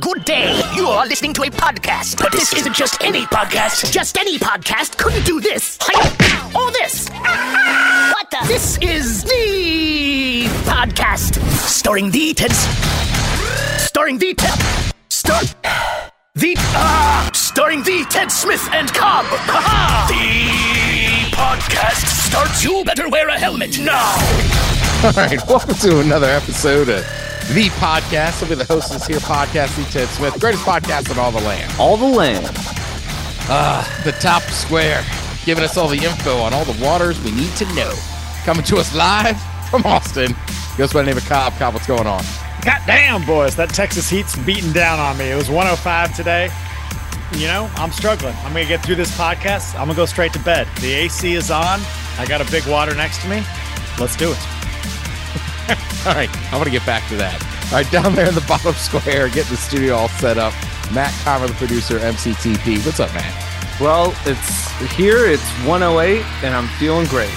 Good day. You are listening to a podcast, but this isn't just any podcast. Just any podcast couldn't do this. Or this. What the? This is the podcast starring the Ted. Starring the Ted. Star. The ah, starring the Ted Smith and Cobb. Ha-ha! The podcast starts. You better wear a helmet now. All right, welcome to another episode of the podcast. I'll be the host of this here podcast, the Ted Smith, greatest podcast in all the land. All the land. Uh, the top square, giving us all the info on all the waters we need to know. Coming to us live from Austin. Goes by the name of Cobb. Cobb, what's going on? God damn, boys, that Texas heat's beating down on me. It was 105 today. You know, I'm struggling. I'm going to get through this podcast. I'm going to go straight to bed. The AC is on. I got a big water next to me. Let's do it. All right, I want to get back to that. All right, down there in the bottom square, getting the studio all set up. Matt Comer, the producer, MCTP. What's up, Matt? Well, it's here, it's 108, and I'm feeling great.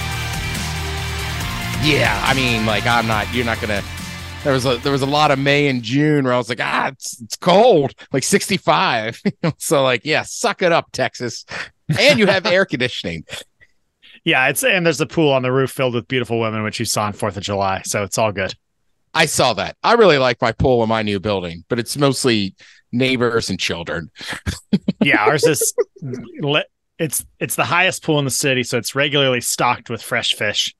Yeah, I mean, like I'm not. You're not gonna. There was a there was a lot of May and June where I was like, ah, it's it's cold, like 65. so like, yeah, suck it up, Texas. And you have air conditioning. Yeah, it's and there's a pool on the roof filled with beautiful women, which you saw on Fourth of July, so it's all good. I saw that. I really like my pool in my new building, but it's mostly neighbors and children. yeah, ours is it's it's the highest pool in the city, so it's regularly stocked with fresh fish.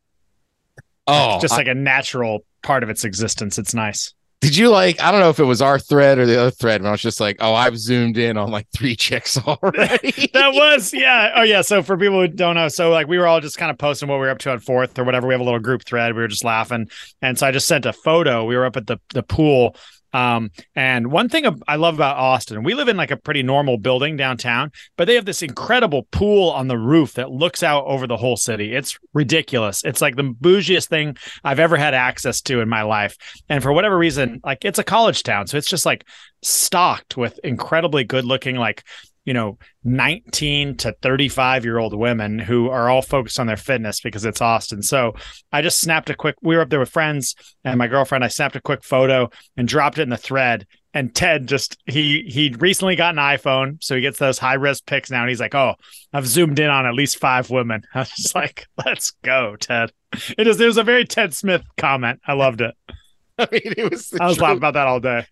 Oh, just like I, a natural part of its existence. It's nice. Did you like? I don't know if it was our thread or the other thread, but I was just like, oh, I've zoomed in on like three chicks already. that was, yeah. Oh, yeah. So for people who don't know, so like we were all just kind of posting what we were up to on fourth or whatever. We have a little group thread. We were just laughing, and so I just sent a photo. We were up at the the pool um, and one thing I love about Austin, we live in like a pretty normal building downtown, but they have this incredible pool on the roof that looks out over the whole city. It's ridiculous. It's like the bougiest thing I've ever had access to in my life. And for whatever reason, like it's a college town. So it's just like stocked with incredibly good looking, like you know 19 to 35 year old women who are all focused on their fitness because it's austin. So i just snapped a quick we were up there with friends and my girlfriend i snapped a quick photo and dropped it in the thread. And ted just he he recently got an iphone so he gets those high res pics now and he's like oh i've zoomed in on at least five women. I was just like let's go ted. It is it was a very ted smith comment. I loved it. I mean it was i was laughing about that all day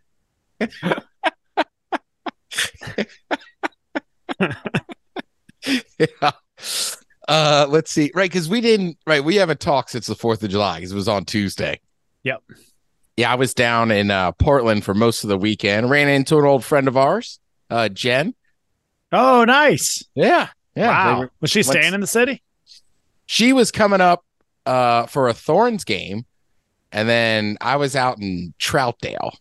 yeah. Uh, let's see. Right, because we didn't. Right, we haven't talked since the Fourth of July because it was on Tuesday. Yep. Yeah, I was down in uh, Portland for most of the weekend. Ran into an old friend of ours, uh, Jen. Oh, nice. Yeah, yeah. Wow. Were, was she staying in the city? She was coming up uh, for a Thorns game, and then I was out in Troutdale.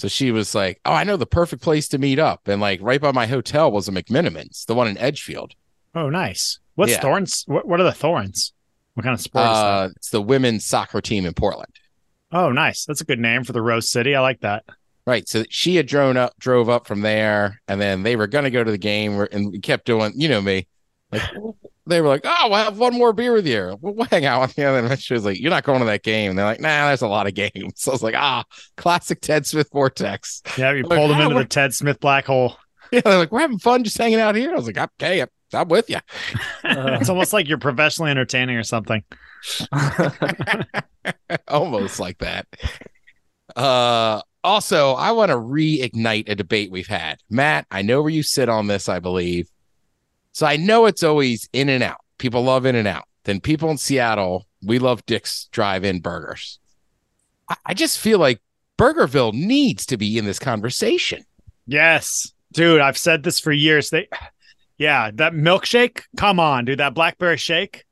So she was like, "Oh, I know the perfect place to meet up." And like right by my hotel was a McMenamins, the one in Edgefield. Oh, nice. What's yeah. Thorns? What, what are the Thorns? What kind of sport uh, It's the women's soccer team in Portland. Oh, nice. That's a good name for the Rose City. I like that. Right. So she had drove up, drove up from there, and then they were going to go to the game, and we kept doing, you know me, like they were like, "Oh, we'll have one more beer with you. We'll, we'll hang out with you." And then she was like, "You're not going to that game." And they're like, "Nah, there's a lot of games." So I was like, "Ah, classic Ted Smith vortex." Yeah, you pulled like, him into the Ted Smith black hole. Yeah, they're like, "We're having fun, just hanging out here." I was like, "Okay, I'm with you." Uh, it's almost like you're professionally entertaining or something. almost like that. Uh, also, I want to reignite a debate we've had. Matt, I know where you sit on this. I believe so I know it's always in and out. People love in and out. Then people in Seattle, we love Dick's drive in burgers. I, I just feel like Burgerville needs to be in this conversation. Yes. Dude, I've said this for years. They yeah, that milkshake, come on, dude. That blackberry shake,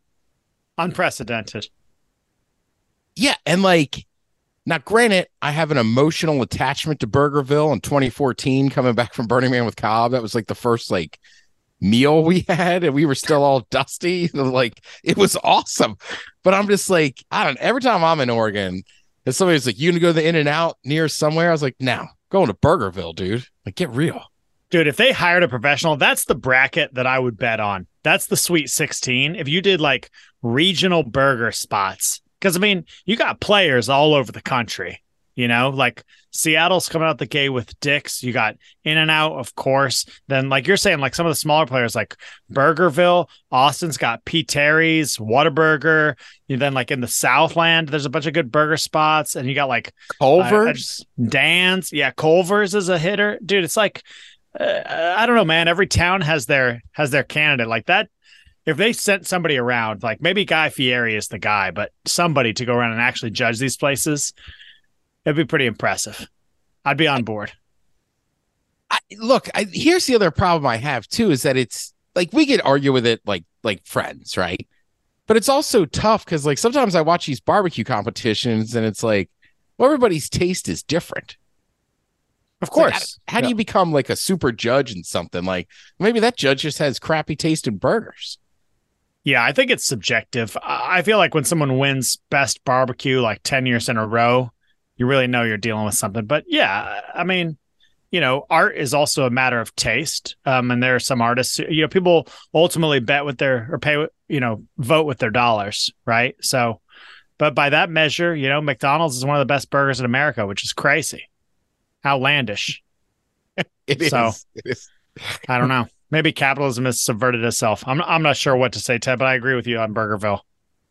unprecedented. Yeah, and like now, granted, I have an emotional attachment to Burgerville in 2014, coming back from Burning Man with Cobb. That was like the first like meal we had and we were still all dusty. like it was awesome. But I'm just like, I don't every time I'm in Oregon and somebody's like, You gonna go to the in and out near somewhere? I was like, No, going to Burgerville, dude. Like get real. Dude, if they hired a professional, that's the bracket that I would bet on. That's the sweet 16. If you did like regional burger spots, because I mean, you got players all over the country You know, like Seattle's coming out the gate with Dick's. You got In and Out, of course. Then, like you're saying, like some of the smaller players, like Burgerville, Austin's got P. Terry's, Whataburger. You then, like in the Southland, there's a bunch of good burger spots, and you got like Culver's, uh, Dan's. Yeah, Culver's is a hitter, dude. It's like uh, I don't know, man. Every town has their has their candidate like that. If they sent somebody around, like maybe Guy Fieri is the guy, but somebody to go around and actually judge these places, it'd be pretty impressive. I'd be on board. I, look, I, here's the other problem I have too is that it's like we could argue with it like like friends, right? But it's also tough because like sometimes I watch these barbecue competitions and it's like, well, everybody's taste is different. Of course. Like, how, how yeah. do you become like a super judge in something? Like maybe that judge just has crappy taste in burgers. Yeah, I think it's subjective. I feel like when someone wins best barbecue like 10 years in a row, you really know you're dealing with something. But yeah, I mean, you know, art is also a matter of taste. Um, and there are some artists, you know, people ultimately bet with their or pay, with, you know, vote with their dollars, right? So, but by that measure, you know, McDonald's is one of the best burgers in America, which is crazy, outlandish. it is. So, it is. I don't know. Maybe capitalism has subverted itself. I'm I'm not sure what to say, Ted, but I agree with you on Burgerville.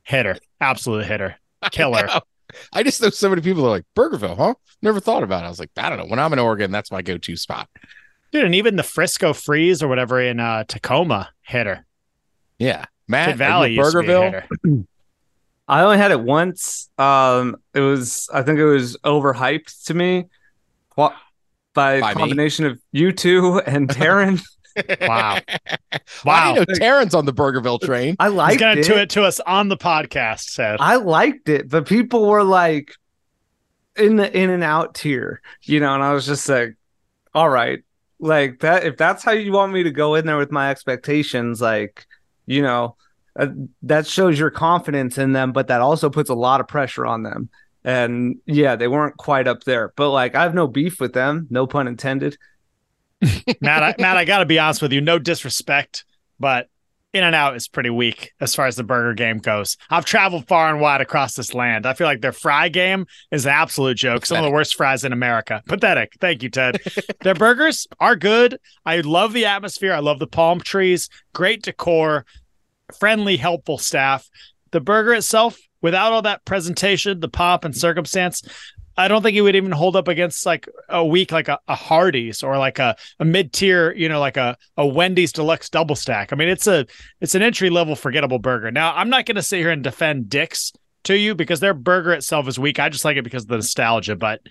Hitter, absolute hitter, killer. I, I just know so many people are like Burgerville, huh? Never thought about it. I was like, I don't know. When I'm in Oregon, that's my go-to spot. Dude, and even the Frisco Freeze or whatever in uh, Tacoma, hitter. Yeah, Matt Kidd Valley Burgerville. I only had it once. Um, it was I think it was overhyped to me. What by, by combination me? of you two and Taryn. Wow. Wow. I know Taryn's on the Burgerville train. I liked He's gonna it. to it to us on the podcast, said. I liked it, but people were like in the in and out tier, you know, and I was just like, all right. Like that if that's how you want me to go in there with my expectations, like, you know, uh, that shows your confidence in them, but that also puts a lot of pressure on them. And yeah, they weren't quite up there. But like I have no beef with them, no pun intended. Matt, I, Matt, I got to be honest with you. No disrespect, but In and Out is pretty weak as far as the burger game goes. I've traveled far and wide across this land. I feel like their fry game is an absolute joke. Some of the worst fries in America. Pathetic. Thank you, Ted. their burgers are good. I love the atmosphere. I love the palm trees. Great decor. Friendly, helpful staff. The burger itself, without all that presentation, the pomp and circumstance, I don't think he would even hold up against like a week like a, a Hardee's or like a, a mid tier, you know, like a, a Wendy's deluxe double stack. I mean, it's a it's an entry level forgettable burger. Now, I'm not going to sit here and defend Dick's to you because their burger itself is weak. I just like it because of the nostalgia, but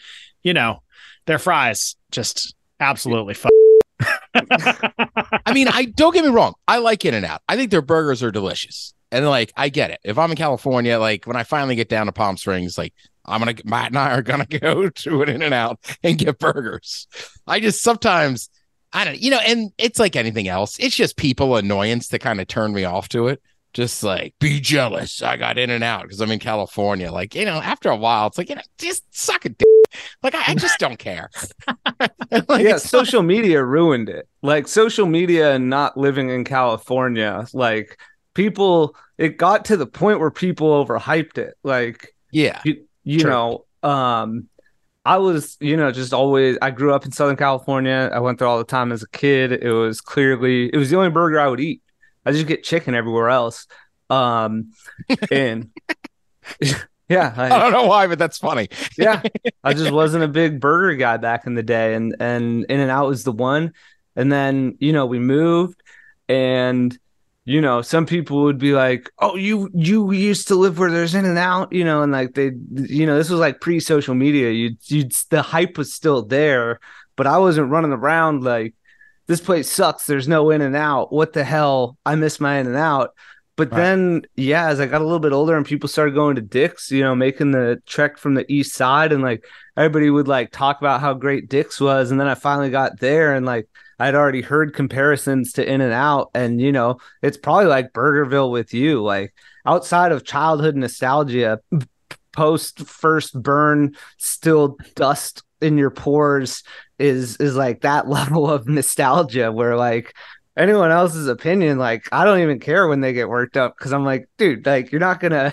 you know, their fries just absolutely fun. I mean, I don't get me wrong. I like In and Out. I think their burgers are delicious. And like, I get it. If I'm in California, like when I finally get down to Palm Springs, like I'm gonna Matt and I are gonna go to an In and Out and get burgers. I just sometimes I don't, you know, and it's like anything else. It's just people annoyance to kind of turn me off to it. Just like be jealous. I got In and Out because I'm in California. Like you know, after a while, it's like you know, just suck a dick. Like I, I just don't care. like, yeah, social not- media ruined it. Like social media and not living in California, like people it got to the point where people overhyped it like yeah you, you know um i was you know just always i grew up in southern california. I went there all the time as a kid. It was clearly it was the only burger i would eat. I just get chicken everywhere else. Um and yeah I, I, don't know why but that's funny. Yeah i just wasn't a big burger guy back in the day and and in and out was the one. And then you know we moved and you know, some people would be like, "Oh, you you used to live where there's in and out," you know, and like they, you know, this was like pre-social media. You you the hype was still there, but I wasn't running around like this place sucks. There's no in and out. What the hell? I miss my in and out. But right. then, yeah, as I got a little bit older and people started going to Dick's, you know, making the trek from the east side, and like everybody would like talk about how great Dick's was, and then I finally got there and like I'd already heard comparisons to In and Out, and you know, it's probably like Burgerville with you. Like outside of childhood nostalgia, post first burn, still dust in your pores is is like that level of nostalgia where like anyone else's opinion, like I don't even care when they get worked up because I'm like, dude, like you're not gonna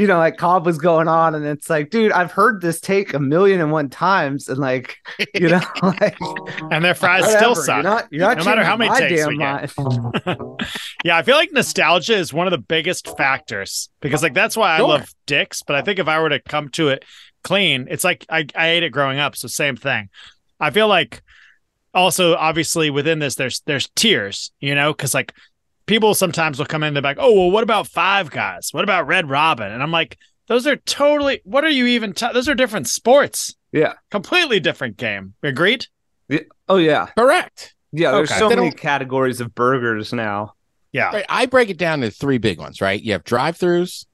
you know, like Cobb was going on, and it's like, dude, I've heard this take a million and one times, and like, you know, like And their fries whatever, still You're suck. not, you're not No matter how many takes we get. yeah, I feel like nostalgia is one of the biggest factors because like that's why I love dicks, but I think if I were to come to it clean, it's like I, I ate it growing up, so same thing. I feel like also obviously within this there's there's tiers, you know, because like people sometimes will come in they're like, oh well, what about Five Guys? What about Red Robin? And I'm like, those are totally. What are you even? T- those are different sports. Yeah. completely different game. Agreed. Oh yeah, Correct. yeah. There's Okay. so They many don't- categories of burgers now. Yeah. Right. I break it down into three big ones, right? You have drive throughs,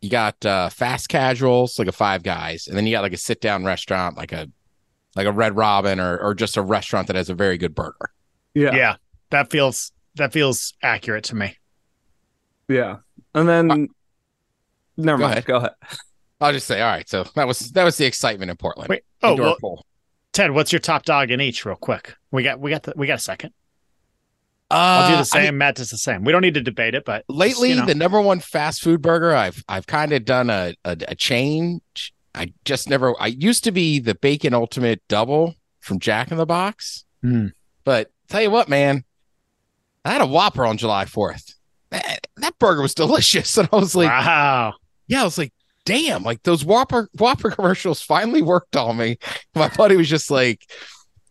you got uh fast casuals, like a five guys, and then you got like a sit down restaurant, like a like a Red Robin or or just a restaurant that has a very good burger. Yeah, yeah, that feels that feels accurate to me. yeah. And then, never Go mind. ahead. Go ahead. I'll just say, all right, so that was that was the excitement in Portland. Wait, oh Indoor well, pool. Ted, what's your top dog in each, real quick? We got we got the, we got a second. Uh, I'll do the same. mean, Matt does the same. We don't need to debate it, but just, lately, you know. the number one fast food burger, I've I've kind of done a, a a change. I just never. I used to be the bacon ultimate double from Jack in the Box, Hmm. but tell you what, man, I had a Whopper on July Fourth. That, that burger was delicious, and I was like, wow, yeah, I was like, damn, like those Whopper Whopper commercials finally worked on me. My buddy was just like,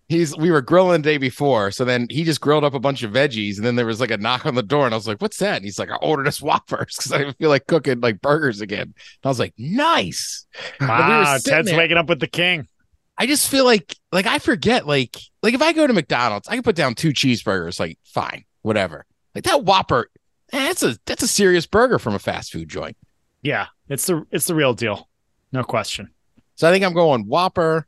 he's we were grilling the day before, so then he just grilled up a bunch of veggies, and then there was like a knock on the door, and I was like, what's that? And he's like, I ordered us Whoppers because I didn't feel like cooking like burgers again. And I was like, nice. we wow, sitting Ted's there- waking up with the king. I just feel like like I forget like like if I go to McDonald's, I can put down two cheeseburgers, like fine, whatever. Like that Whopper, eh, that's a that's a serious burger from a fast food joint. Yeah, it's the it's the real deal, no question. So I think I'm going Whopper.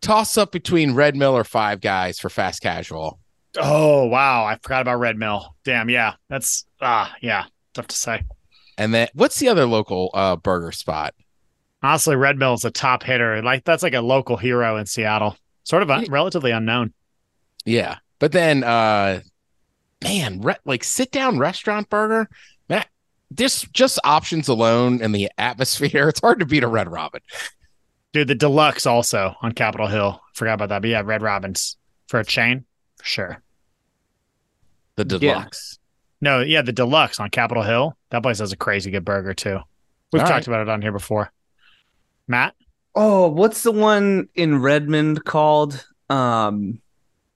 Toss up between Red Mill or Five Guys for fast casual. Oh wow, I forgot about Red Mill. Damn, yeah, that's ah yeah, tough to say. And then what's the other local uh burger spot? Honestly, Red Mill is a top hitter. Like that's like a local hero in Seattle. Sort of un- relatively unknown. Yeah. But then uh man, re- like sit down restaurant burger. Man, this just options alone and the atmosphere, it's hard to beat a Red Robin. Dude, the deluxe also on Capitol Hill. Forgot about that. But yeah, Red Robins for a chain, for sure. The Yeah. deluxe. No, yeah, the deluxe on Capitol Hill. That place has a crazy good burger too. We've All talked right. about it on here before. Matt, Oh, what's the one in Redmond called? Um,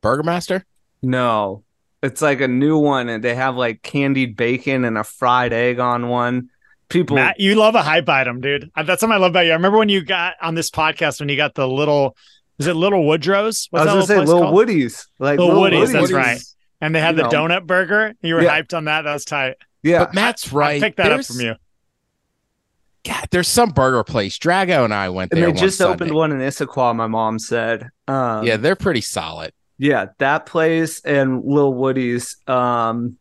Burgermaster? no, it's like a new one, and they have like candied bacon and a fried egg on one. People, Matt, you love a hype item, dude. Uh, That's something I love about you. I remember when you got on this podcast when you got the little, is it Little Woodrow's? I was gonna say little called? Woodies, like Little Little Woodies, that's Woodies. right. And they had you the know. donut burger. You were Yeah. hyped on that. That was tight. Yeah, But Matt's I right. picked that up from you. God, there's some burger place. Drago and I went and there. they just one opened one in Issaquah. My mom said, um, Yeah, they're pretty solid. Yeah, that place and Lil Woody's. Um,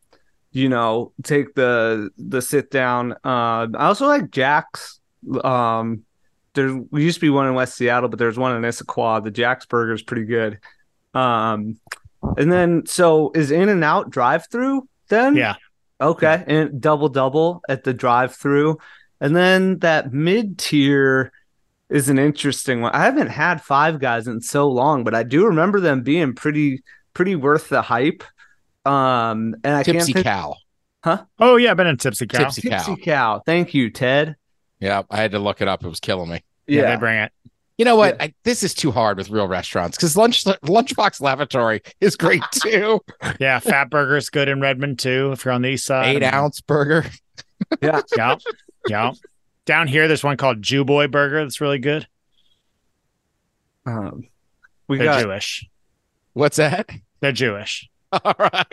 you know, take the the sit down. Uh, I also like Jack's. Um, there used to be one in West Seattle, but there's one in Issaquah. The Jack's Burger is pretty good. Um, and then so is In and Out drive through then? Yeah. Okay, and double double at the drive through, and then that mid tier is an interesting one. I haven't had Five Guys in so long, but I do remember them being pretty pretty worth the hype. Um, and I Tipsy can't think, Cow. Huh? Oh yeah, I've been in Tipsy Cow. Tipsy Tipsy Cow. Cow. Thank you, Ted. Yeah, I had to look it up. It was killing me. Yeah, they bring it. You know what? I, this is too hard with real restaurants because lunch Lunchbox Laboratory is great too. Yeah, Fat Burger's good in Redmond too. If you're on the east side, Eight ounce burger. yeah, Yeah, yeah. Down here, there's one called Jew Boy Burger that's really good. Um, we They're got Jewish. What's that? They're Jewish. All right.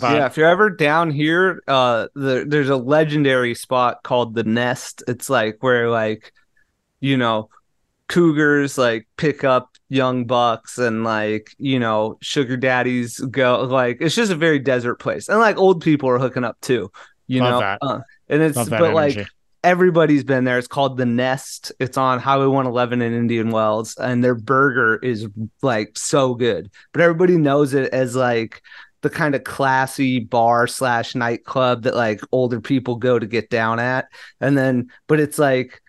But yeah. If you're ever down here, uh, the, there's a legendary spot called the Nest. It's like where like, you know, cougars like pick up young bucks and like you know sugar daddies go like it's just a very desert place and like old people are hooking up too you Love know. Uh, and it's love that but like energy. Everybody's been there. It's called the Nest. It's on Highway 111 in Indian Wells, and their burger is like so good. But everybody knows it as like the kind of classy bar slash nightclub that like older people go to get down at. And then, but it's like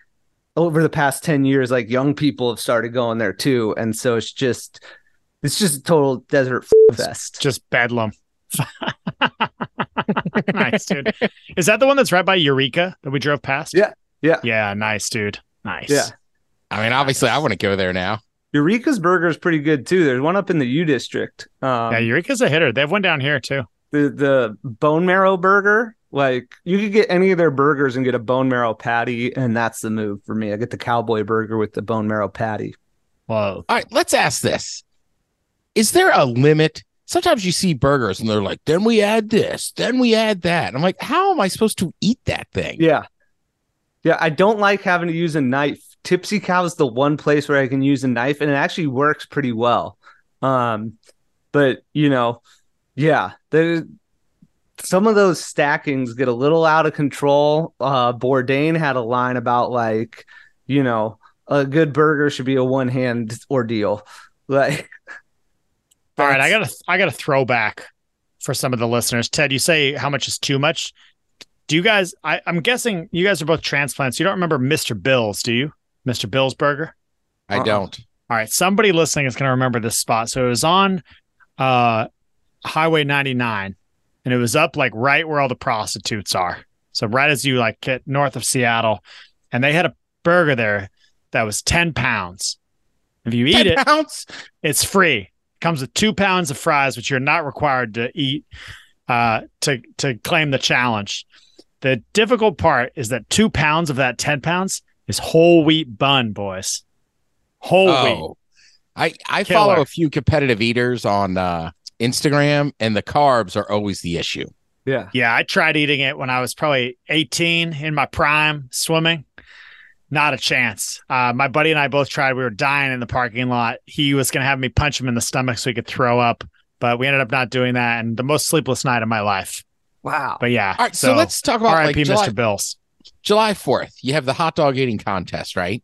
over the past 10 years, like young people have started going there too. And so it's just, it's just a total desert fest. Just bedlam. nice, dude. Is that the one that's right by Eureka that we drove past? Yeah. Yeah. Yeah. Nice, dude. Nice. Yeah. I mean, obviously, I want to go there now. Eureka's burger is pretty good too. There's one up in the U district. Um, Yeah. Eureka's a hitter. They have one down here too. the the bone marrow burger. Like you could get any of their burgers and get a bone marrow patty, and that's the move for me. I get the cowboy burger with the bone marrow patty. Whoa. All right, let's ask this: Is there a limit? Sometimes you see burgers and they're like, "Then we add this, then we add that." I'm like, "How am I supposed to eat that thing?" Yeah, yeah. I don't like having to use a knife. Tipsy Cow is the one place where I can use a knife, and it actually works pretty well. Um, but you know, yeah, there. Some of those stackings get a little out of control. Uh, Bourdain had a line about like, you know, a good burger should be a one hand ordeal. Like, All right, I got a I got a throwback for some of the listeners. Ted, you say how much is too much? Do you guys? I, I'm guessing you guys are both transplants. You don't remember Mr. Bill's, do you? Mr. Bill's Burger. I Uh-uh. don't. All right, somebody listening is going to remember this spot. So it was on uh, Highway 99, and it was up like right where all the prostitutes are. So right as you like get north of Seattle, and they had a burger there that was 10 pounds. If you eat Ten it, pounds? it's free. Comes with two pounds of fries, which you're not required to eat uh, to to claim the challenge. The difficult part is that two pounds of that ten pounds is whole wheat bun, boys. Whole wheat. Oh, I I Killer. follow a few competitive eaters on uh, Instagram, and the carbs are always the issue. yeah, Yeah, I tried eating it when I was probably 18 in my prime swimming. Not a chance. Uh, my buddy and I both tried. We were dying in the parking lot. He was going to have me punch him in the stomach so he could throw up, but we ended up not doing that. And the most sleepless night of my life. wow. But yeah. All right, so, let's talk about like RIP July, Mr. Bills. July 4th. You have the hot dog eating contest, right?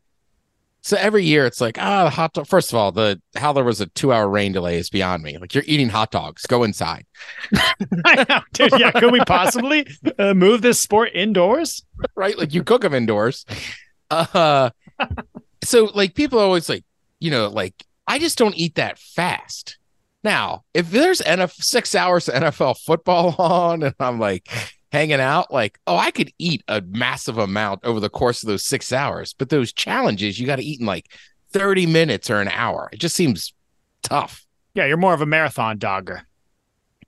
So every year it's like, ah, the hot dog. First of all, the how there was a two hour rain delay is beyond me. Like you're eating hot dogs, go inside, I know, dude. Yeah, could we possibly uh, move this sport indoors? right? Like you cook them indoors. Uh, so like people are always like, you know, like I just don't eat that fast. Now, if there's NF six hours of NFL football on and I'm like hanging out, like, oh, I could eat a massive amount over the course of those six hours. But those challenges, you got to eat in like 30 minutes or an hour. It just seems tough. Yeah, you're more of a marathon dogger.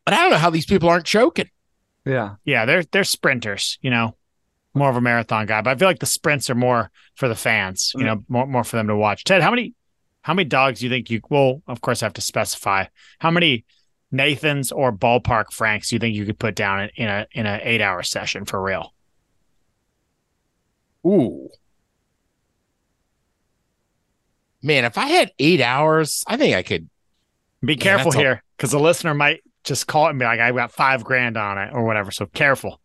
But I don't know how these people aren't choking. Yeah. Yeah, they're they're sprinters, you know. More of a marathon guy, but I feel like the sprints are more for the fans, you mm-hmm. know, more more for them to watch. Ted, how many how many dogs do you think you will of course I have to specify. How many Nathans or ballpark Franks do you think you could put down in, a in a eight hour session for real? Ooh. Man, if I had eight hours, I think I could. Be careful a- here, because the listener might just call it and be like, I got five grand on it or whatever. So careful.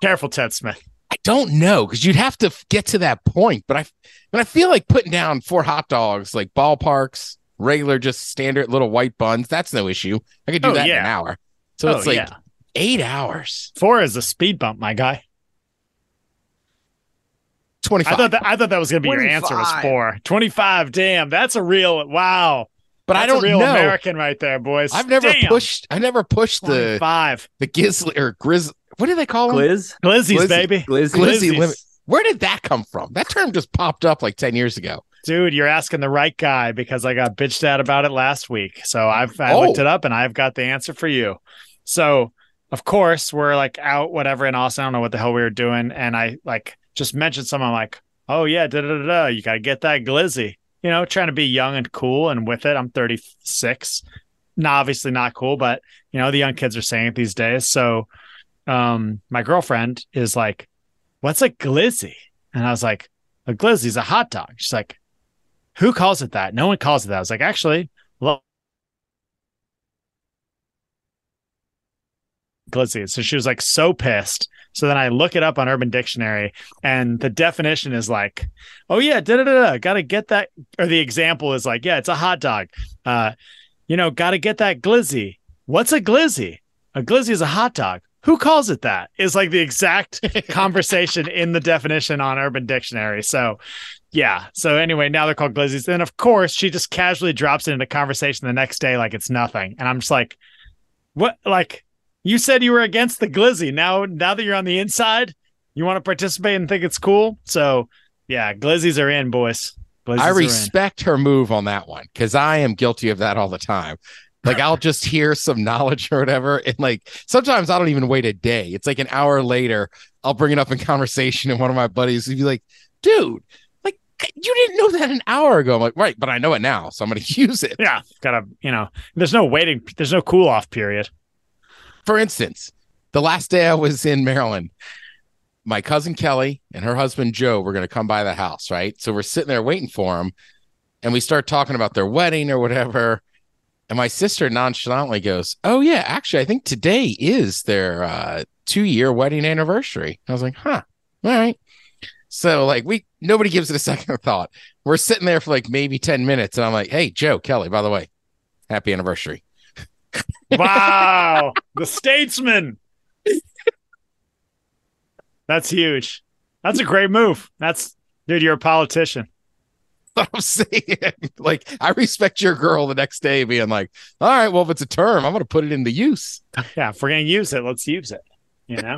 Careful, Ted Smith. I don't know because you'd have to get to that point. But I, but I feel like putting down four hot dogs, like ballparks, regular, just standard little white buns. That's no issue. I could do Oh, that in an hour. So oh, it's like yeah. eight hours, Four is a speed bump, my guy. Twenty-five. I thought that I thought that was gonna be your answer was four. 25. Damn, that's a real wow. but I That's a don't real know. American right there, boys. I've never Damn. pushed. I never pushed the 25. the Gizzly or Grizz. What do they call them? Glizz? Glizzies, Glizzy. baby. Glizzy? Glizzy Glizzies. limit. Where did that come from? That term just popped up like ten years ago. Dude, you're asking the right guy because I got bitched at about it last week. So I've I Oh. looked it up and I've got the answer for you. So of course we're like out whatever in Austin. I don't know what the hell we were doing, and I like just mentioned something like, "Oh yeah, da da da da. You gotta get that glizzy." You know, trying to be young and cool and with it. I'm 36. Now, obviously not cool, but you know the young kids are saying it these days. So, um, my girlfriend is like, "What's a glizzy?" And I was like, "A glizzy's a hot dog." She's like, "Who calls it that? No one calls it that." I was like, "Actually, well." glizzy. So she was like so pissed. So then I look it up on Urban Dictionary, and the definition is like, "Oh yeah, da da da, da got to get that." Or the example is like, "Yeah, it's a hot dog." Uh, you know, got to get that glizzy. What's a glizzy? A glizzy is a hot dog. Who calls it that? Is like the exact conversation in the definition on Urban Dictionary. So, yeah. So anyway, now they're called glizzies. and of course she just casually drops it into conversation the next day like it's nothing, and I'm just like, what? Like you said you were against the glizzy. Now, now that you're on the inside, you want to participate and think it's cool. So, yeah, glizzies are in, boys. Glizzies I respect her move on that one because I am guilty of that all the time. Like I'll just hear some knowledge or whatever, and like sometimes I don't even wait a day. It's like an hour later, I'll bring it up in conversation, and one of my buddies would be like, "Dude, like you didn't know that an hour ago." I'm like, "Right, but I know it now, so I'm going to use it." Yeah, gotta you know. There's no waiting. There's no cool off period. For instance, the last day I was in Maryland, my cousin Kelly and her husband Joe were going to come by the house, right? So we're sitting there waiting for them, and we start talking about their wedding or whatever. And my sister nonchalantly goes, "Oh yeah, actually, I think today is their uh, two-year wedding anniversary." I was like, "Huh, all right." So like we nobody gives it a second thought. We're sitting there for like maybe ten minutes, and I'm like, "Hey, Joe, Kelly, by the way, happy anniversary." Wow, the statesman. That's huge. That's a great move. That's dude. You're a politician. what I'm saying. like, I respect your girl the next day being like, all right, well, if it's a term, I'm going to put it into use. Yeah, if we're gonna use it, let's use it. You know.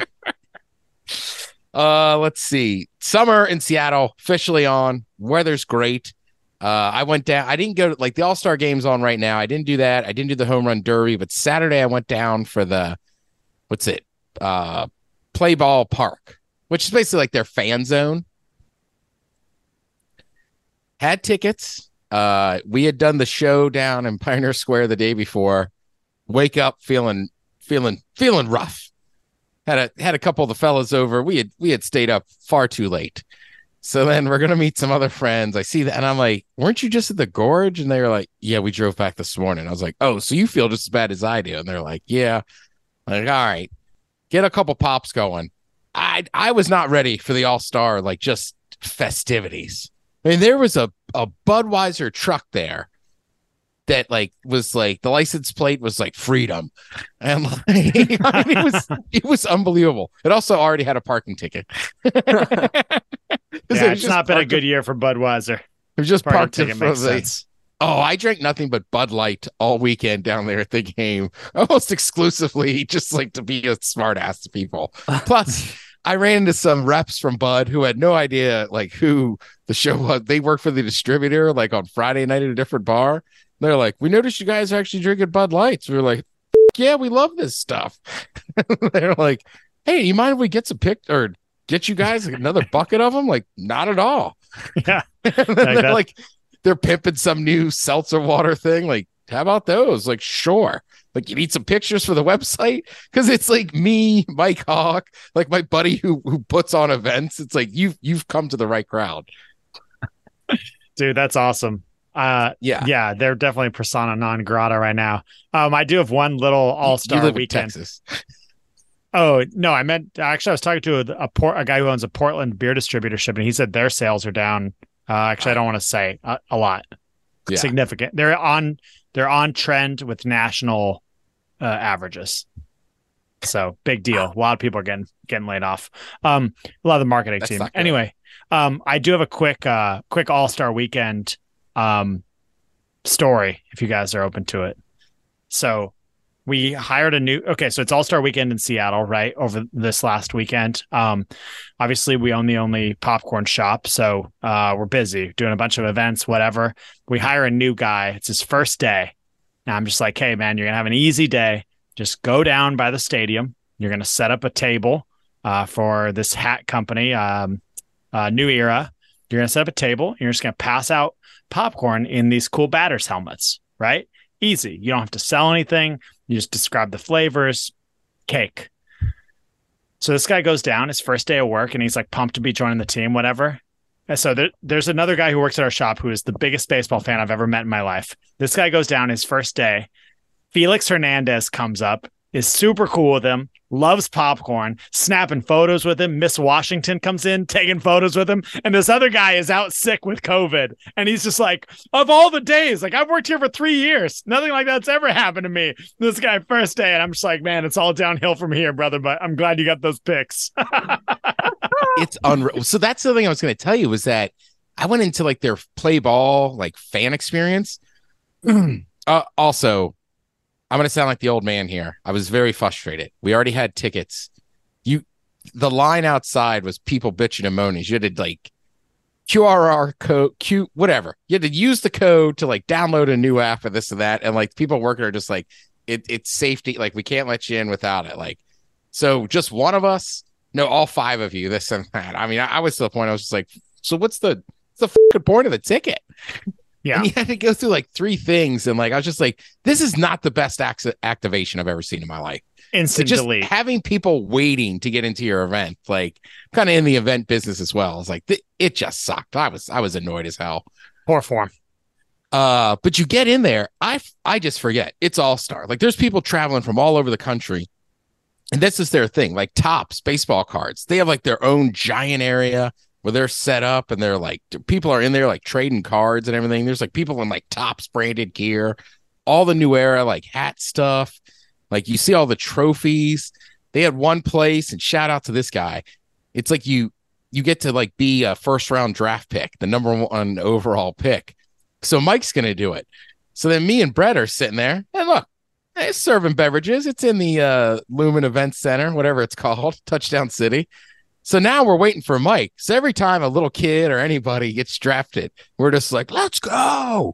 Uh, let's see. Summer in Seattle officially on. Weather's great. Uh, I went down. I didn't go to like the All Star games on right now. I didn't do that. I didn't do the home run derby, but Saturday I went down for the what's it? Uh, play ball park, which is basically like their fan zone. Had tickets. Uh, we had done the show down in Pioneer Square the day before. Wake up feeling feeling feeling rough. Had a had a couple of the fellas over. We had we had stayed up far too late. So then we're gonna meet some other friends. I see that, and I'm like, "Weren't you just at the gorge?" And they were like, "Yeah, we drove back this morning." I was like, "Oh, so you feel just as bad as I do?" And they're like, "Yeah." I'm like, all right, get a couple pops going. I I was not ready for the All Star like just festivities. I mean, there was a a Budweiser truck there that like was like the license plate was like freedom, and like, I mean, it was it was unbelievable. It also already had a parking ticket. Yeah, it's not been a good year for Budweiser. It was just Parking parked in ticket front makes of the, sense. Oh, I drank nothing but Bud Light all weekend down there at the game, almost exclusively, just like to be a smart ass to people. Plus, I ran into some reps from Bud who had no idea like who the show was. They work for the distributor like on Friday night at a different bar. They're like, we noticed you guys are actually drinking Bud Lights. We are like, yeah, we love this stuff. They're like, hey, you mind if we get some pick or get you guys another bucket of them? Like, not at all. Yeah. And then they're that- like they're pimping some new seltzer water thing. Like, how about those? Like, sure. Like, you need some pictures for the website because it's like me, Mike Hawk, like my buddy who who puts on events. It's like you've you've come to the right crowd. Dude, that's awesome. Uh Yeah, yeah, they're definitely persona non grata right now. Um, I do have one little all You star live in weekend. Oh no, I meant actually I was talking to a, a port a guy who owns a Portland beer distributorship, and he said their sales are down. Uh, actually, I don't want to say a, a lot, Yeah. significant. They're on they're on trend with national uh, averages. So big deal. A lot of people are getting getting laid off. Um, a lot of the marketing That's team. Anyway, um, I do have a quick uh quick All Star Weekend um story if you guys are open to it. So we hired a new okay so it's all-star weekend in seattle right over this last weekend um obviously we own the only popcorn shop so uh we're busy doing a bunch of events whatever we hire a new guy it's his first day now i'm just like hey man you're gonna have an easy day. Just go down by the stadium. You're gonna set up a table uh for this hat company um uh new era. You're gonna set up a table. You're just gonna pass out popcorn in these cool batters helmets right? Easy. You don't have to sell anything. You just describe the flavors, cake. So this guy goes down his first day of work and he's like pumped to be joining the team, whatever. And so there, there's another guy who works at our shop who is the biggest baseball fan I've ever met in my life. This guy goes down his first day. Felix Hernandez comes up, is super cool with him, loves popcorn, snapping photos with him. Miss Washington comes in, taking photos with him. And this other guy is out sick with COVID. And he's just like, of all the days, like I've worked here for three years. Nothing like that's ever happened to me. This guy, first day. And I'm just like, man, it's all downhill from here, brother. But I'm glad you got those pics. it's unreal. So that's the thing I was going to tell you was that I went into like their play ball like fan experience. uh, also, I'm going to sound like the old man here. I was very frustrated. We already had tickets. You, the line outside was people bitching and moaning. You had to like QRR code, Q, whatever. You had to use the code to like download a new app or this and that. And like people working are just like, it, it's safety. Like we can't let you in without it. Like, so just one of us, no, all five of you, this and that. I mean, I, I was to the point I was just like, so what's the, what's the fucking point of the ticket? Yeah. And you had to go through like three things. And like, I was just like, this is not the best ac- activation I've ever seen in my life. Instant just delete. having people waiting to get into your event, like kind of in the event business as well. It's like, th- it just sucked. I was, I was annoyed as hell. Poor form. Uh, but you get in there, I, I just forget it's all star. Like there's people traveling from all over the country. And this is their thing, like Topps baseball cards. They have like their own giant area where they're set up and they're like people are in there like trading cards and everything. There's like people in like Topps branded gear, all the new era like hat stuff. Like you see all the trophies. They had one place and shout out to this guy. It's like you you get to like be a first round draft pick, the number one overall pick. So Mike's gonna do it. So then me and Brett are sitting there and look, it's serving beverages. It's in the uh, Lumen Event Center, whatever it's called, Touchdown City. So now we're waiting for Mike. So every time a little kid or anybody gets drafted, we're just like, let's go.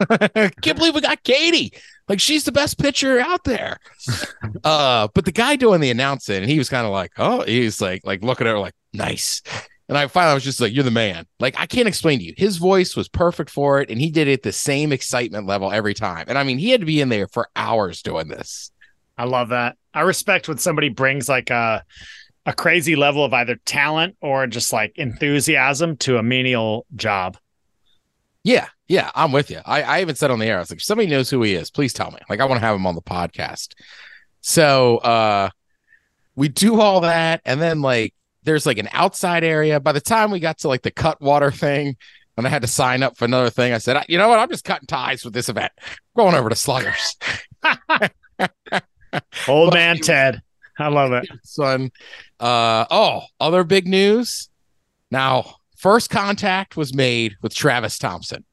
Can't believe we got Katie. Like she's the best pitcher out there. uh, but the guy doing the announcing, and he was kind of like, oh, he's like, like looking at her like, nice. And I finally was just like, you're the man. Like, I can't explain to you. His voice was perfect for it. And he did it the same excitement level every time. And I mean, he had to be in there for hours doing this. I love that. I respect when somebody brings like a a crazy level of either talent or just like enthusiasm to a menial job. Yeah, yeah, I'm with you. I, I even said on the air, I was like, if somebody knows who he is, please tell me. Like, I want to have him on the podcast. So uh we do all that, and then like there's like an outside area. By the time we got to like the cut water thing, and I had to sign up for another thing, I said, you know what? I'm just cutting ties with this event. I'm going over to Sluggers. Old man Ted. I love it. son. Uh oh, other big news. Now, first contact was made with Travis Thompson.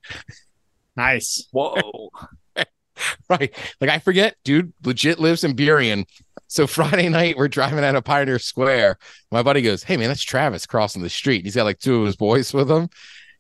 Nice. Whoa. right. Like I forget, dude legit lives in Burien. So Friday night we're driving out of Pioneer Square. My buddy goes, Hey man, that's Travis crossing the street. He's got like two of his boys with him.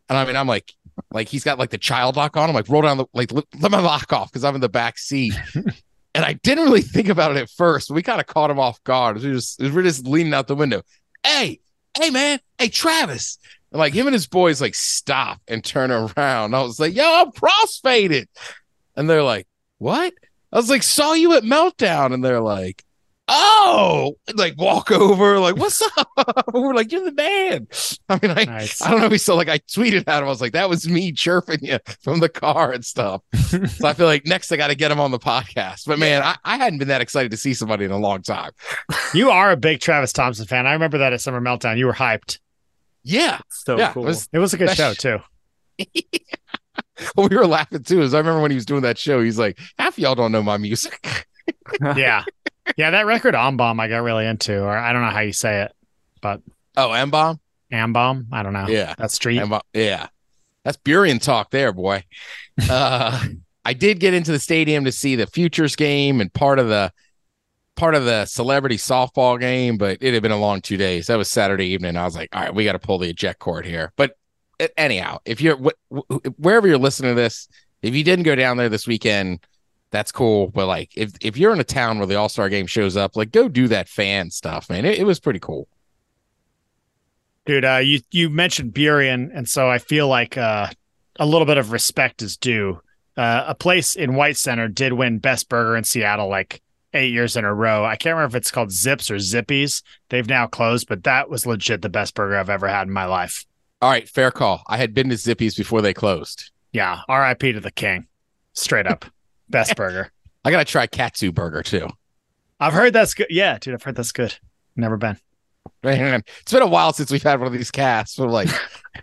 And I mean, I'm like, like he's got like the child lock on. I'm like, roll down the like let, let my lock off because I'm in the back seat. and I didn't really think about it at first. We kind of caught him off guard. We just we we're just leaning out the window. Hey, hey man, hey Travis. And like him and his boys like stop and turn around. I was like, yo, I'm crossfaded. And they're like, what? I was like, saw you at Meltdown. And they're like, oh, like walk over, like, what's up? We're like, you're the man. I mean, I, Nice. I don't know if he saw, like, I tweeted at him. I was like, that was me chirping you from the car and stuff. so I feel like next I got to get him on the podcast. But man, I, I hadn't been that excited to see somebody in a long time. You are a big Travis Thompson fan. I remember that at Summer Meltdown. You were hyped. Yeah. So yeah. cool. It was, It was a good show too. well, we were laughing too. Is I remember when he was doing that show, he's like, half of y'all don't know my music. Yeah. Yeah, that record On Bomb I got really into, or I don't know how you say it, but Oh, M Bomb? Bomb. I don't know. Yeah. That street. M-Bomb. Yeah. That's Burien talk there, boy. uh, I did get into the stadium to see the futures game and part of the part of the celebrity softball game, but it had been a long two days. That was Saturday evening. I was like, all right, we got to pull the eject cord here. But uh, anyhow, if you're wh- wh- wherever you're listening to this, if you didn't go down there this weekend, that's cool. But like, if if you're in a town where the All Star game shows up, like, go do that fan stuff, man. It, it was pretty cool. Dude, uh, you you mentioned Burien, and so I feel like uh, a little bit of respect is due. Uh, a place in White Center did win Best Burger in Seattle like eight years in a row. I can't remember if it's called Zips or Zippies. They've now closed, but that was legit the best burger I've ever had in my life. All right, fair call. I had been to Zippies before they closed. Yeah, R.I.P. to the king. Straight up, best burger. I gotta try Katsu Burger too. I've heard that's good. Yeah, dude, I've heard that's good. Never been. It's been a while since we've had one of these casts. We're like,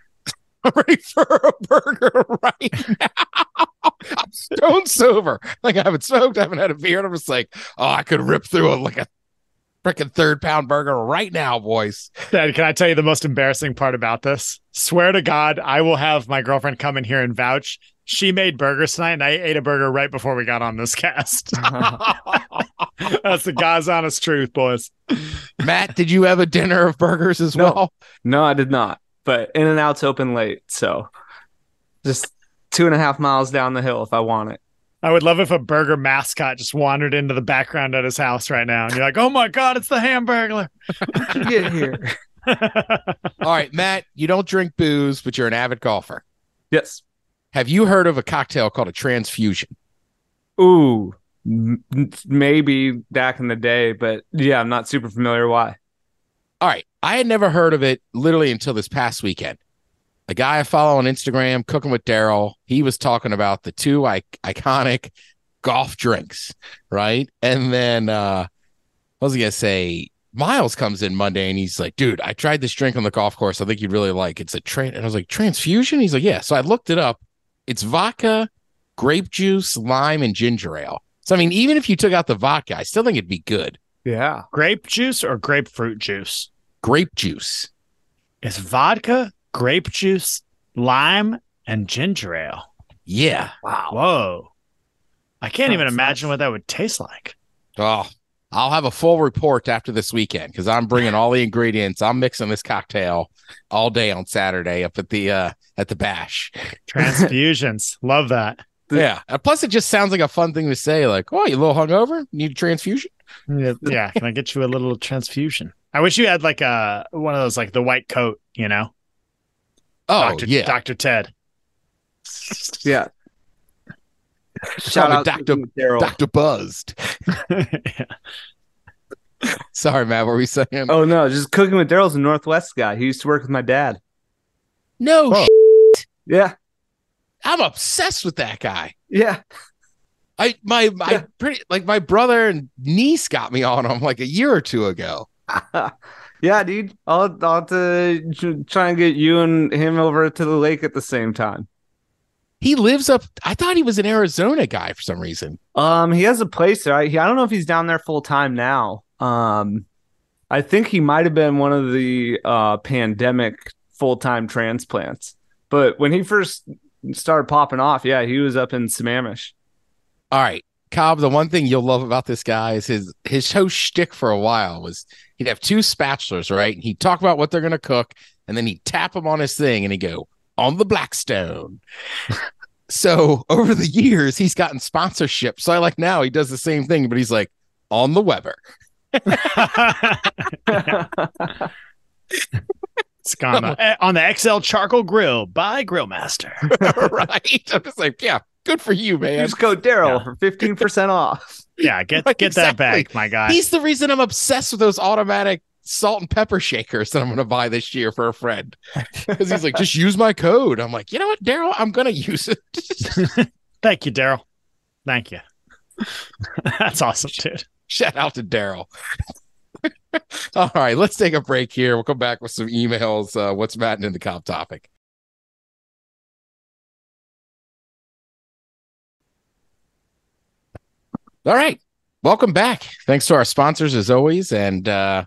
I'm ready for a burger right now. I'm stone sober. Like I haven't smoked, I haven't had a beer, and I'm just like, oh, I could rip through a like a freaking third pound burger right now, boys. Dad, can I tell you the most embarrassing part about this? Swear to God, I will have my girlfriend come in here and vouch. She made burgers tonight, and I ate a burger right before we got on this cast. That's the God's honest truth, boys. Matt, did you have a dinner of burgers as No. well? No, I did not. But In and Out's open late, so just two and a half miles down the hill if I want it. I would love if a burger mascot just wandered into the background at his house right now, and you're like, "Oh my God, it's the Hamburglar!" Get here. All right, Matt, you don't drink booze, but you're an avid golfer. yes. Have you heard of a cocktail called a transfusion? Ooh, m- maybe back in the day, but yeah, I'm not super familiar. Why? All right. I had never heard of it literally until this past weekend. A guy I follow on Instagram, Cooking with Daryl, he was talking about the two I- iconic golf drinks, right? And then uh what was I gonna say? Miles comes in Monday and he's like, dude, I tried this drink on the golf course. I think you'd really like it. it's a train. And I was like, transfusion? He's like, yeah. So I looked it up. It's vodka, grape juice, lime, and ginger ale. So I mean, even if you took out the vodka, I still think it'd be good. Yeah. grape juice or grapefruit juice? Grape juice. It's vodka, grape juice, lime, and ginger ale. Yeah. Wow. Whoa. I can't even imagine nice. what that would taste like. Oh, I'll have a full report after this weekend because I'm bringing all the ingredients. I'm mixing this cocktail all day on Saturday up at the uh at the bash. Transfusions. Love that. Yeah. And plus, it just sounds like a fun thing to say. Like, oh, you a little hungover? Need a transfusion? Yeah, yeah, can I get you a little transfusion? I wish you had like a one of those like the white coat, you know? Oh, Dr. yeah. Dr. Ted. Yeah. Shout out to Dr. Daryl. Dr. Buzzed. Sorry, Matt. What were we saying? Oh no, just cooking with Daryl's a Northwest guy. He used to work with my dad. no, Oh. Yeah. I'm obsessed with that guy. Yeah. I my my Yeah. pretty like my brother and niece got me on him like a year or two ago. yeah, dude. I'll, I'll to try and get you and him over to the lake at the same time. He lives up. I thought he was an Arizona guy for some reason. Um, he has a place there. I, he, I don't know if he's down there full time now. Um, I think he might have been one of the uh pandemic full time transplants. But when he first started popping off, yeah, he was up in Sammamish. All right, Cobb. The one thing you'll love about this guy is his his whole shtick for a while was he'd have two spatulas, right? And he'd talk about what they're gonna cook, and then he'd tap them on his thing, and he'd go on the Blackstone. so over the years, he's gotten sponsorship. So I like now he does the same thing, but he's like on the Weber. it's gone on, on the XL Charcoal Grill by Grillmaster. right? I'm just like, yeah, good for you, man. Use code Daryl Yeah. for fifteen percent off. Yeah, get Right, get that back, my guy. He's the reason I'm obsessed with those automatic salt and pepper shakers that I'm going to buy this year for a friend. Because he's like, just use my code. I'm like, you know what, Daryl? I'm going to use it. Thank you, Daryl. Thank you. That's awesome, dude. Shout out to Daryl. All right, let's take a break here. We'll come back with some emails. Uh, what's Matt in the Cobb topic? All right. Welcome back. Thanks to our sponsors as always. And uh,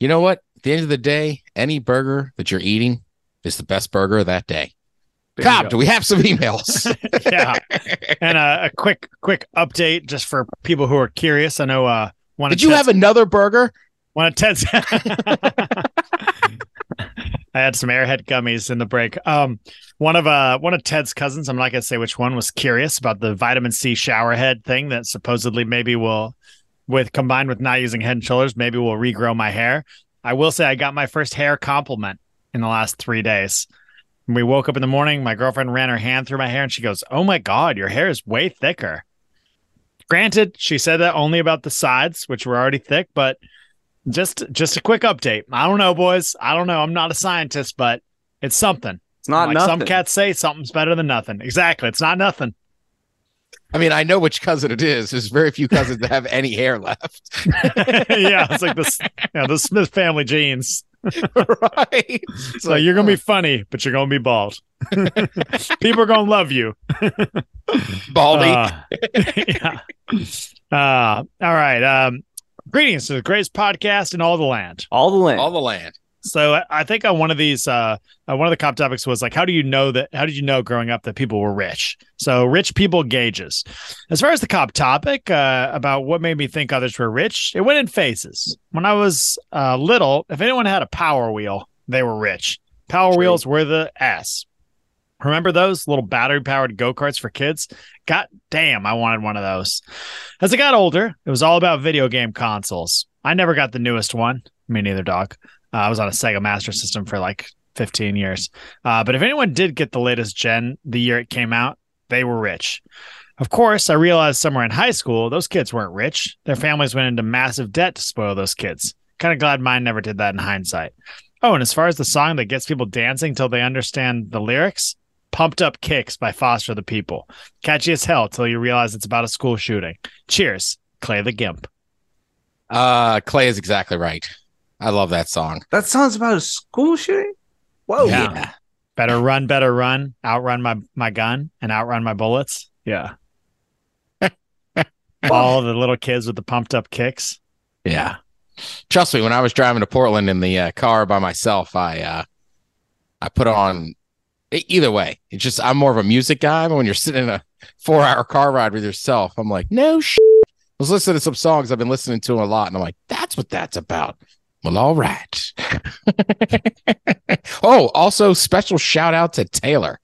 you know what? At the end of the day, any burger that you're eating is the best burger of that day. There Cobb, do we have some emails? Yeah. And a, a quick quick update just for people who are curious. I know uh one of Did you Ted's- have another burger? one of Ted's I had some airhead gummies in the break. Um one of uh one of Ted's cousins, I'm not gonna say which one, was curious about the vitamin C shower head thing that supposedly maybe will with combined with not using head and shoulders, maybe we'll regrow my hair. I will say I got my first hair compliment in the last three days. When we woke up in the morning, my girlfriend ran her hand through my hair and she goes, Oh my God, your hair is way thicker. Granted, she said that only about the sides, which were already thick, but just just a quick update. I don't know, boys. I don't know. I'm not a scientist, but it's something. It's not like nothing. some cats say something's better than nothing. Exactly. It's not nothing. I mean, I know which cousin it is. There's very few cousins that have any hair left. yeah, it's like this. Yeah, the Smith family genes. right? It's So you're gonna be funny, but you're gonna be bald. People are gonna love you. baldy. Uh, yeah. Uh, all right. Um, greetings to the greatest podcast in all the land. All the land. all the land. So I- think on one of these, uh, uh, one of the Cobb topics was like, how do you know that? How did you know growing up that people were rich? So rich people gauges. As far as the Cobb topic uh, about what made me think others were rich, it went in phases. When I was uh, little, if anyone had a Power Wheel, they were rich. Power True. Wheels were the ass. Remember those little battery powered go karts for kids? God damn, I wanted one of those. As I got older, it was all about video game consoles. I never got the newest one. Me neither, dog. Uh, I was on a Sega Master System for like 15 years. Uh, but if anyone did get the latest gen the year it came out, they were rich. Of course, I realized somewhere in high school, those kids weren't rich. Their families went into massive debt to spoil those kids. Kind of glad mine never did that in hindsight. Oh, and as far as the song that gets people dancing till they understand the lyrics, Pumped Up Kicks by Foster the People. Catchy as hell till you realize it's about a school shooting. Cheers, Clay the Gimp. Uh, Clay is exactly right. I love that song. That sounds about a school shooting. Whoa. Yeah. Better run, better run, outrun my my gun and outrun my bullets. Yeah. All the little kids with the pumped up kicks. Yeah. Trust me, when I was driving to Portland in the uh, car by myself, I uh I put on either way. It's just I'm more of a music guy, but when you're sitting in a 4-hour car ride with yourself, I'm like, "No sh-. I was listening to some songs I've been listening to a lot and I'm like, "That's what that's about." Well, all right. oh, also special shout out to Taylor.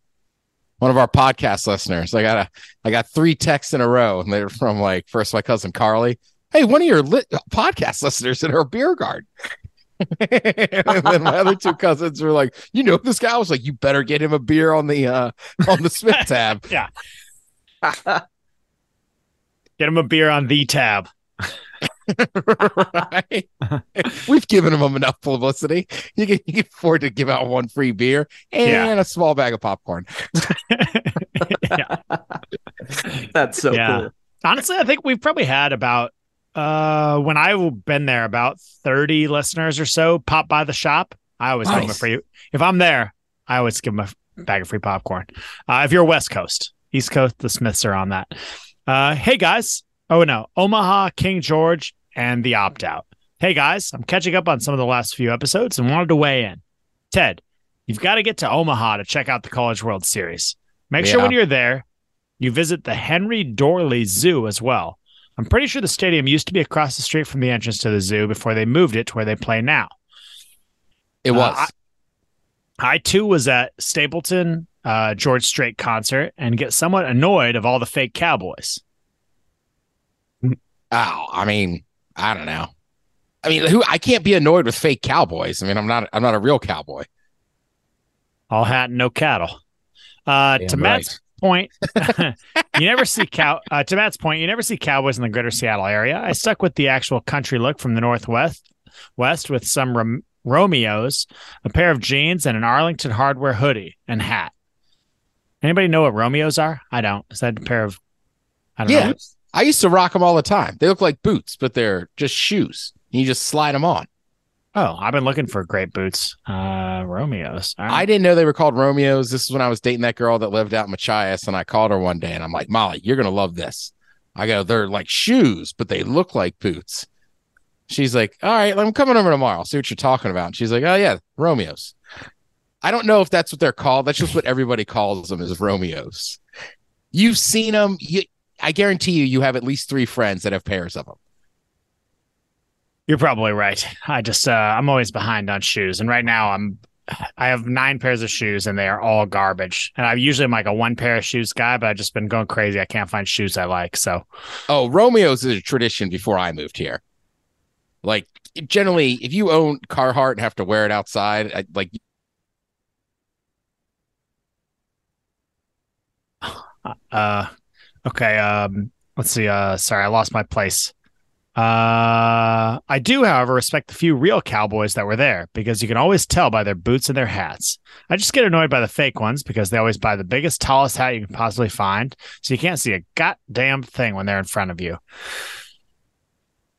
One of our podcast listeners. I got a I got three texts in a row and they're from like first my cousin Carly hey, one of your lit podcast listeners in her beer garden. and then my other two cousins were like, you know, this guy I was like, you better get him a beer on the uh on the Smith tab. Yeah. get him a beer on the tab. right? We've given him enough publicity. You can, you can afford to give out one free beer and Yeah. a small bag of popcorn. yeah. That's so Yeah. cool. Honestly, I think we've probably had about uh when I've been there about 30 listeners or so pop by the shop. I always give them a free if I'm there, I always give them a bag of free popcorn. Uh if you're West Coast, East Coast, the Smiths are on that. Uh hey guys. Oh no, Omaha, King George, and the opt out. Hey guys, I'm catching up on some of the last few episodes and wanted to weigh in. Ted, you've got to get to Omaha to check out the College World Series. Make sure when you're there, you visit the Henry Doorly Zoo as well. I'm pretty sure the stadium used to be across the street from the entrance to the zoo before they moved it to where they play now. It Uh, was. I too was at Stapleton uh, George Strait concert and get somewhat annoyed of all the fake cowboys. Oh, I mean, I don't know. I mean, who I can't be annoyed with fake cowboys. I mean, I'm not I'm not a real cowboy. All hat and no cattle. Uh, Damn to Matt's point, you never see cow. Uh, to Matt's point, you never see cowboys in the greater Seattle area. I stuck with the actual country look from the northwest, west with some Rom- Romeos, a pair of jeans, and an Arlington Hardware hoodie and hat. Anybody know what Romeos are? I don't. Is that a pair of? I don't Yeah. know. I used to rock them all the time. They look like boots, but they're just shoes. You just slide them on. Oh, I've been looking for great boots. Uh, Romeos. Right. I didn't know they were called Romeos. This is when I was dating that girl that lived out in Machias, and I called her one day, and I'm like, Molly, you're gonna love this. I go, they're like shoes, but they look like boots. She's like, all right, I'm coming over tomorrow. I'll see what you're talking about. And she's like, oh yeah, Romeos. I don't know if that's what they're called. That's just what everybody calls them is Romeos. You've seen them. You, I guarantee you, you have at least three friends that have pairs of them. You're probably right. I just uh, I'm always behind on shoes, and right now I'm I have nine pairs of shoes, and they are all garbage. And I usually am like a one pair of shoes guy, but I've just been going crazy. I can't find shoes I like. So Oh, Romeo's is a tradition before I moved here. Like generally, if you own Carhartt and have to wear it outside, I, like uh, okay. Um, let's see. Uh, sorry, I lost my place. Uh, I do, however, respect the few real cowboys that were there because you can always tell by their boots and their hats. I just get annoyed by the fake ones because they always buy the biggest, tallest hat you can possibly find, so you can't see a goddamn thing when they're in front of you.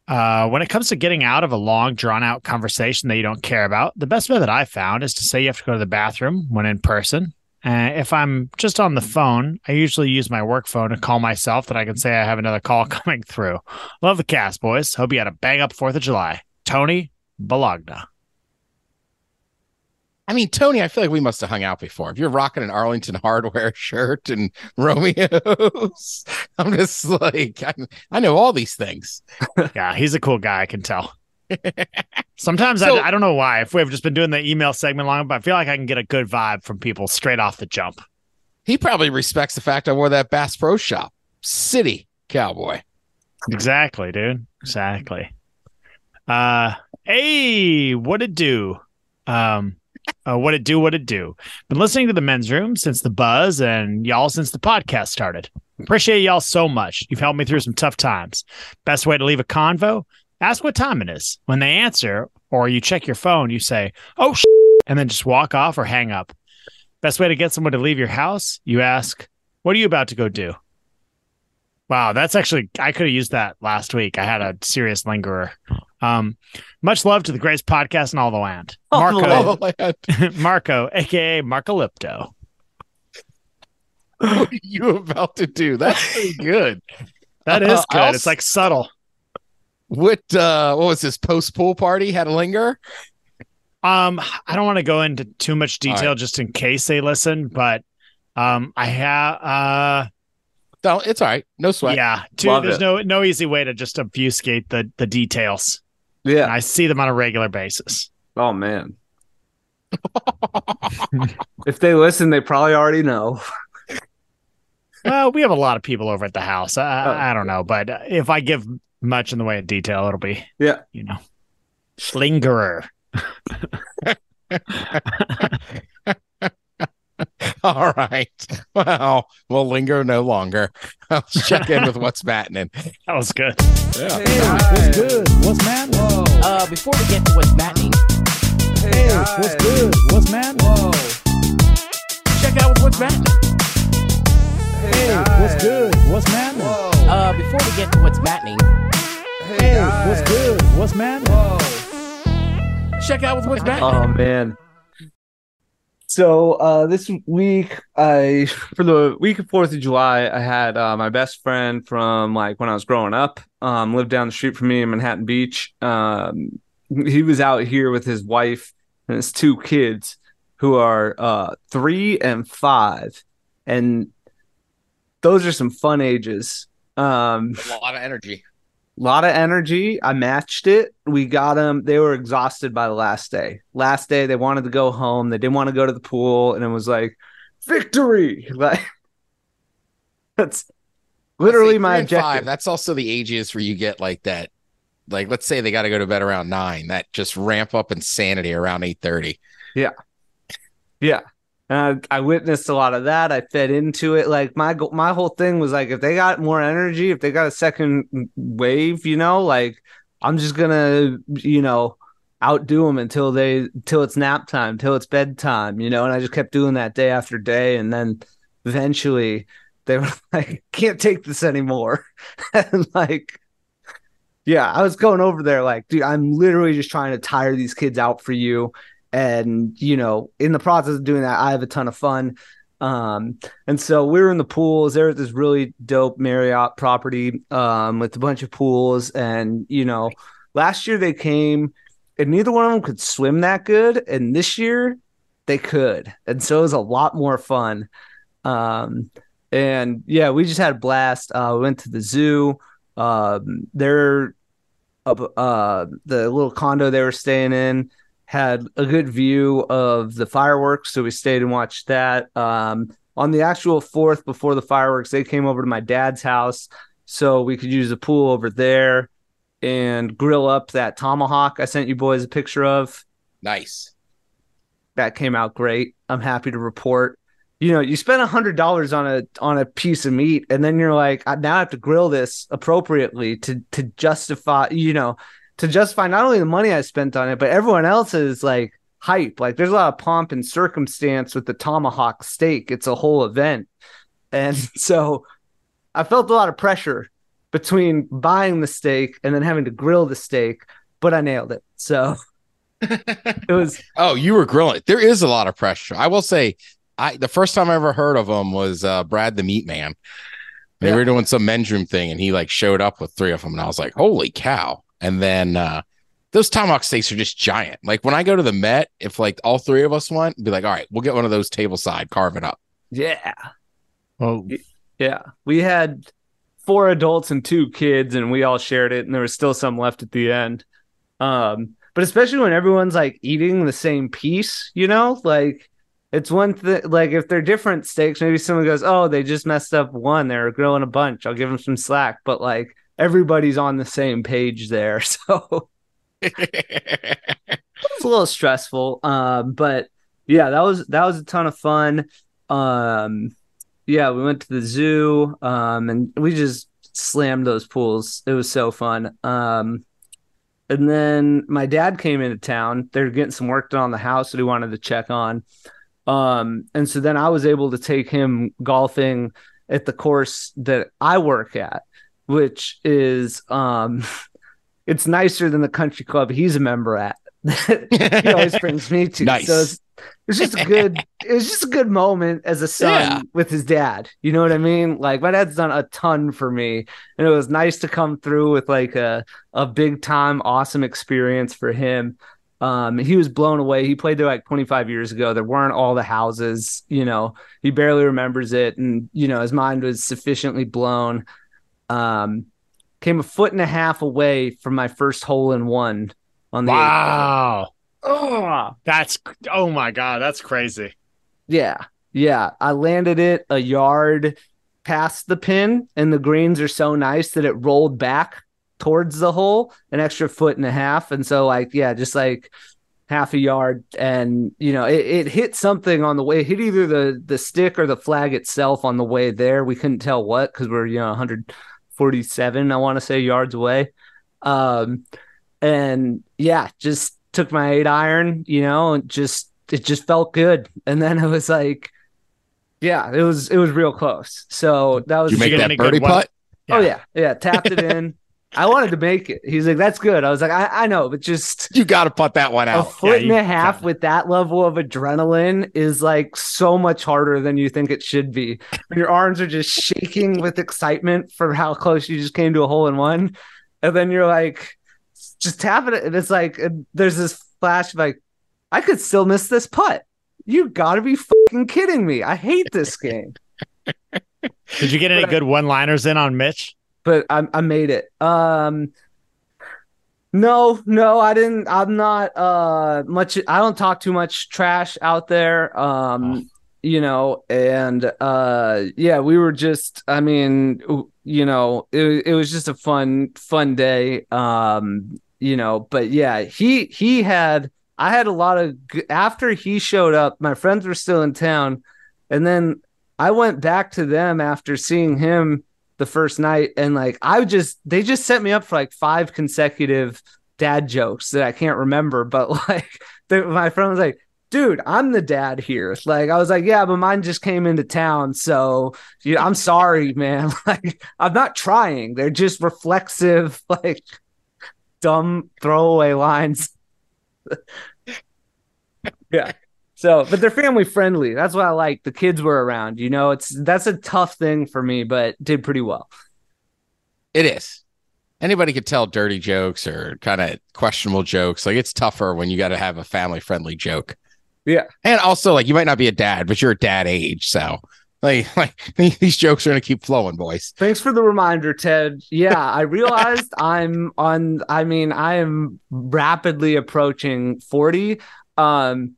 Uh, when it comes to getting out of a long, drawn out conversation that you don't care about, the best method I found is to say you have to go to the bathroom when in person. Uh, if I'm just on the phone, I usually use my work phone to call myself that I can say I have another call coming through. Love the cast, boys. Hope you had a bang up 4th of July. Tony Bologna. I mean, Tony, I feel like we must have hung out before. If you're rocking an Arlington Hardware shirt and Romeo's, I'm just like, I, I know all these things. yeah, he's a cool guy. I can tell. Sometimes So- I, I don't know why. If we've just been doing the email segment long, but I feel like I can get a good vibe from people straight off the jump. He probably respects the fact I wore that Bass Pro Shop City cowboy. Exactly, dude. Exactly. Uh, hey, what it do? Um, uh, what it do? What it do? Been listening to the men's room since the buzz, and y'all since the podcast started. Appreciate y'all so much. You've helped me through some tough times. Best way to leave a convo: ask what time it is. When they answer, or you check your phone, you say, "Oh," sh-, and then just walk off or hang up. Best way to get someone to leave your house: you ask, "What are you about to go do?" Wow, that's actually I could have used that last week. I had a serious lingerer. Um, much love to the greatest podcast in all the land, Marco. Oh, man. Marco, aka Marcolipto. what are you about to do? That's pretty good. That is Uh, good. I'll It's like subtle. What uh what was this post pool party? Had a linger? Um, I don't want to go into too much detail right. just in case they listen, but um, I have uh, No, it's all right. No sweat. yeah. Two, Love there's it. no no easy way to just obfuscate the the details. And Yeah. I see them on a regular basis. Oh man. if they listen, they probably already know. well, we have a lot of people over at the house. I, Oh. I don't know, but if I give much in the way of detail, it'll be Yeah. you know, lingerer. All right. Well, we'll linger no longer. Let's check in with what's battening. That was good. Hey, What's good? What's man? Uh, before we get to what's battening, Hey, what's good? What's man? check out what's battening. Hey, what's good? What's man? Uh, before we get to what's battening, Hey, what's good? What's man? check out what's battening. Oh man. So uh this week I for the week of 4th of July I had uh my best friend from like when I was growing up um lived down the street from me in Manhattan Beach. Um he was out here with his wife and his two kids who are uh 3 and 5 and those are some fun ages. Um A lot of energy. Lot of energy. I matched it. We got them. They were exhausted by the last day. Last day, they wanted to go home. They didn't want to go to the pool, and it was like victory. Like that's literally my objective. Five, that's also the ages where you get like that. Like, let's say they got to go to bed around nine. That just ramp up insanity around eight thirty. Yeah, Yeah. And I, I witnessed a lot of that. I fed into it. Like my my whole thing was like, if they got more energy, if they got a second wave, you know, like I'm just gonna, you know, outdo them until they until it's nap time, till it's bedtime, you know. And I just kept doing that day after day, and then eventually they were like, can't take this anymore, and like. Yeah, I was going over there like, dude, I'm literally just trying to tire these kids out for you and you know in the process of doing that i have a ton of fun. Um and so we were in the pools. There was this really dope marriott property um with a bunch of pools. And you know last year they came and neither one of them could swim that good. And this year they could. And so it was a lot more fun. Um and yeah we just had a blast. Uh we went to the zoo. Um they're up uh the little condo they were staying in had a good view of the fireworks, so we stayed and watched that. Um, on the actual fourth before the fireworks, they came over to my dad's house, so we could use the pool over there and grill up that tomahawk I sent you boys a picture of. Nice. That came out great. I'm happy to report. you know, you spend a hundred dollars on a on a piece of meat, and then you're like, I now have to grill this appropriately to to justify, you know, to justify not only the money I spent on it, but everyone else's like hype. Like there's a lot of pomp and circumstance with the tomahawk steak. It's a whole event. And so I felt a lot of pressure between buying the steak and then having to grill the steak, but I nailed it. So it was Oh, you were grilling. There is a lot of pressure. I will say, I the first time I ever heard of him was uh, Brad the Meat Man. They Yeah. were doing some men's room thing, and he like showed up with three of them, and I was like, "Holy cow!" And then uh, those tomahawk steaks are just giant. Like when I go to the Met, if like all three of us want, be like, "All right, we'll get one of those table side, carve it up." yeah. Well, Yeah. We had four adults and two kids and we all shared it and there was still some left at the end. Um but especially when everyone's like eating the same piece, you know? Like it's one thing like if they're different steaks, maybe someone goes, "Oh, they just messed up one. They're grilling a bunch. I'll give them some slack." But like everybody's on the same page there. So it's a little stressful. Um, but yeah, that was that was a ton of fun. Um, yeah, we went to the zoo, um, and we just slammed those pools. It was so fun. Um, and then my dad came into town. They're getting some work done on the house that he wanted to check on. Um, and so then I was able to take him golfing at the course that I work at, which is um it's nicer than the country club he's a member at. he always brings me to. Nice. So it's, it's just a good it was just a good moment as a son Yeah. with his dad. You know what I mean? Like my dad's done a ton for me. And it was nice to come through with like a a big time awesome experience for him. Um, he was blown away. He played there like 25 years ago. There weren't all the houses, you know, he barely remembers it. And, you know, his mind was sufficiently blown. Um, came a foot and a half away from my first hole in one on the wow. Oh, that's oh my god, that's crazy. Yeah. Yeah. I landed it a yard past the pin, and the greens are so nice that it rolled back towards the hole an extra foot and a half. And so, like, yeah, just like half a yard. And, you know, it, it hit something on the way, it hit either the, the stick or the flag itself on the way there. We couldn't tell what because we're, you know, 147, I want to say, yards away. Um, and yeah, just took my eight iron, you know, and just it just felt good. And then it was like, yeah, it was it was real close. So that was Did you make that birdie one- putt? oh yeah, yeah, tapped it in. I wanted to make it. He's like, that's good. I was like, I, I know, but just You got to putt that one out. a out. foot and you a half got with that level of adrenaline is like so much harder than you think it should be. When your arms are just shaking with excitement for how close you just came to a hole in one, and then you're like, just tap it, and it's like and there's this flash of like, I could still miss this putt. You got to be fucking kidding me! I hate this game. Did you get any But good one-liners in on Mitch? But I, I made it. Um, no, no, I didn't. I'm not uh much. I don't talk too much trash out there. Um, you know, and uh, yeah, we were just. I mean, you know, it it was just a fun fun day. Um, you know, but yeah, he he had. I had a lot of after he showed up. My friends were still in town, and then I went back to them after seeing him the first night and like I just they just set me up for like five consecutive dad jokes that I can't remember but like the, my friend was like dude I'm the dad here. Like I was like yeah but mine just came into town so yeah, I'm sorry man. Like I'm not trying. They're just reflexive like dumb throwaway lines. Yeah so, but they're family friendly. That's what I like. The kids were around. You know, it's that's a tough thing for me, but did pretty well. It is. Anybody could tell dirty jokes or kind of questionable jokes. Like it's tougher when you got to have a family friendly joke. Yeah. And also, like you might not be a dad, but you're a dad age. So, like, like these jokes are going to keep flowing, boys. Thanks for the reminder, Ted. Yeah, I realized I'm on. I mean, I am rapidly approaching forty. Um, it-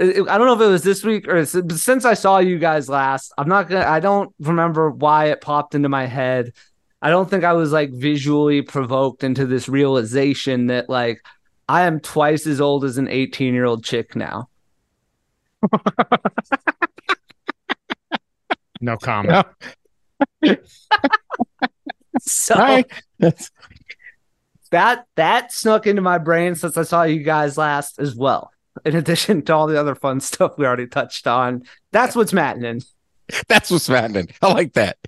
I don't know if it was this week or since I saw you guys last. I'm not gonna. I don't remember why it popped into my head. I don't think I was like visually provoked into this realization that like I am twice as old as an 18 year old chick now. No comment. So Right. That that snuck into my brain since I saw you guys last as well. In addition to all the other fun stuff we already touched on, that's what's maddening. That's what's maddening. I like that.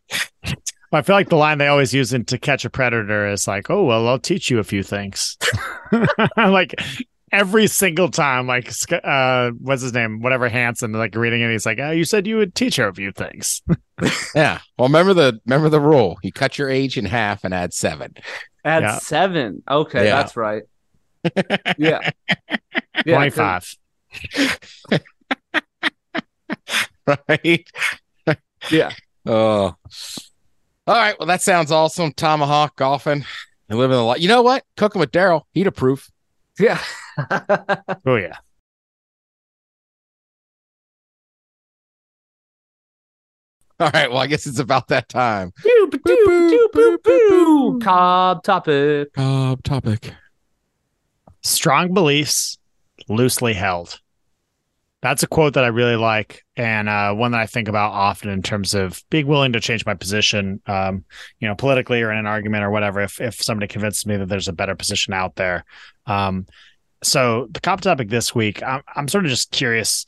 I feel like the line they always use in To Catch a Predator is like, "Oh well, I'll teach you a few things." like every single time, like uh, what's his name, whatever Hansen, like reading it, he's like, "Oh, you said you would teach her a few things." Yeah. Well, remember the remember the rule. You cut your age in half and add seven. Add Yeah. seven. Okay, Yeah. that's right. Yeah. Yeah, 'cause- Twenty-five. Right. Yeah. Oh. All right. Well, that sounds awesome. Tomahawk golfing. And living the life. You know what? Cooking with Daryl. He'd approve. Yeah. Oh yeah. All right. Well, I guess it's about that time. Boo, ba, doo, ba, doo, boo, boo. Cobb topic. Uh, topic. Strong beliefs loosely held. That's a quote that i really like and uh, one that i think about often in terms of being willing to change my position um, you know politically or in an argument or whatever if, if somebody convinces me that there's a better position out there. Um, so the Cobb topic this week i'm, I'm sort of just curious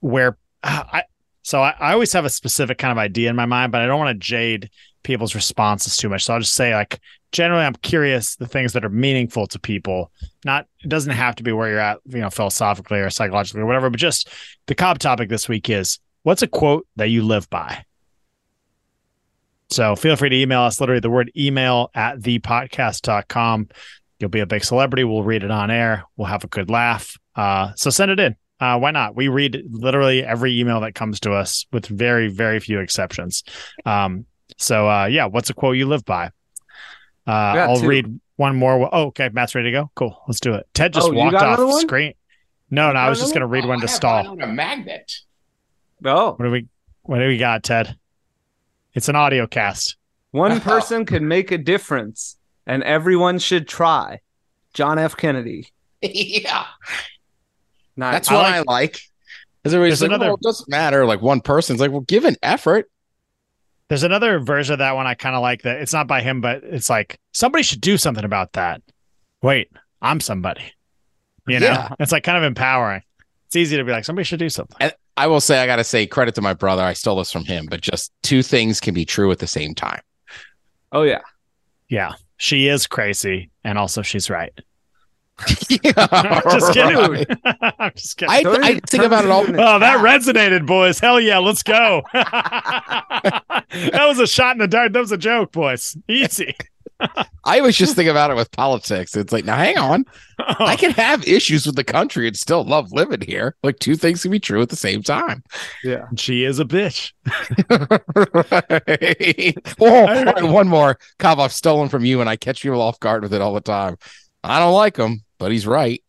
where i so I, I always have a specific kind of idea in my mind but i don't want to jade people's responses too much. So i'll just say like generally i'm curious the things that are meaningful to people. Not it doesn't have to be where you're at you know philosophically or psychologically or whatever but just the Cobb topic this week is what's a quote that you live by? So feel free to email us literally the word email at thepodcast.com you'll be a big celebrity. We'll read it on air. We'll have a good laugh. Uh, so send it in. Uh, why not? We read literally every email that comes to us with very very few exceptions. Um, so uh, yeah what's a quote you live by uh, I'll two. read one more. Oh, okay. Matt's ready to go. Cool. Let's do it. Ted just Oh, walked off another one? screen. No, no, I was just going to read one to stall. a magnet. Oh, What do we what do we got, Ted? It's an audio cast. one person can make a difference, and everyone should try. John F. Kennedy. yeah. Nice. That's I what like- I like. Because everybody's There's like, another- well, it doesn't matter. Like one person's like, well, give an effort. There's another version of that one I kind of like that. It's not by him, but it's like somebody should do something about that. Wait, I'm somebody. You know, Yeah. it's like kind of empowering. It's easy to be like, somebody should do something. And I will say, I got to say credit to my brother. I stole this from him, but just two things can be true at the same time. oh yeah. Yeah. She is crazy. And also she's right. Yeah, just kidding. right. I'm just kidding. I, I think about it all. turn- Oh, that resonated, boys. Hell yeah, let's go. that was a shot in the dark. That was a joke, boys. Easy. I always just think about it with politics. It's like, now hang on. I can have issues with the country and still love living here. Like two things can be true at the same time. Yeah. she is a bitch. oh, all right, one more. Cobb, I've stolen from you, and I catch people off guard with it all the time. I don't like him, but he's right.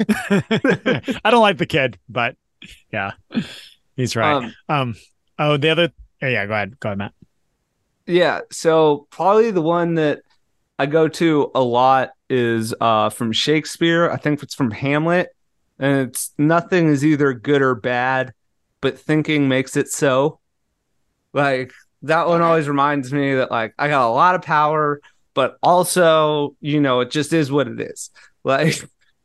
I don't like the kid, but yeah, he's right. Um, Um, oh, the other. oh, yeah, go ahead. Go ahead, Matt. Yeah, so probably the one that I go to a lot is uh from Shakespeare. I think it's from Hamlet. And it's nothing is either good or bad, but thinking makes it so. Like that one always reminds me that like I got a lot of power, but also, you know, it just is what it is. Like,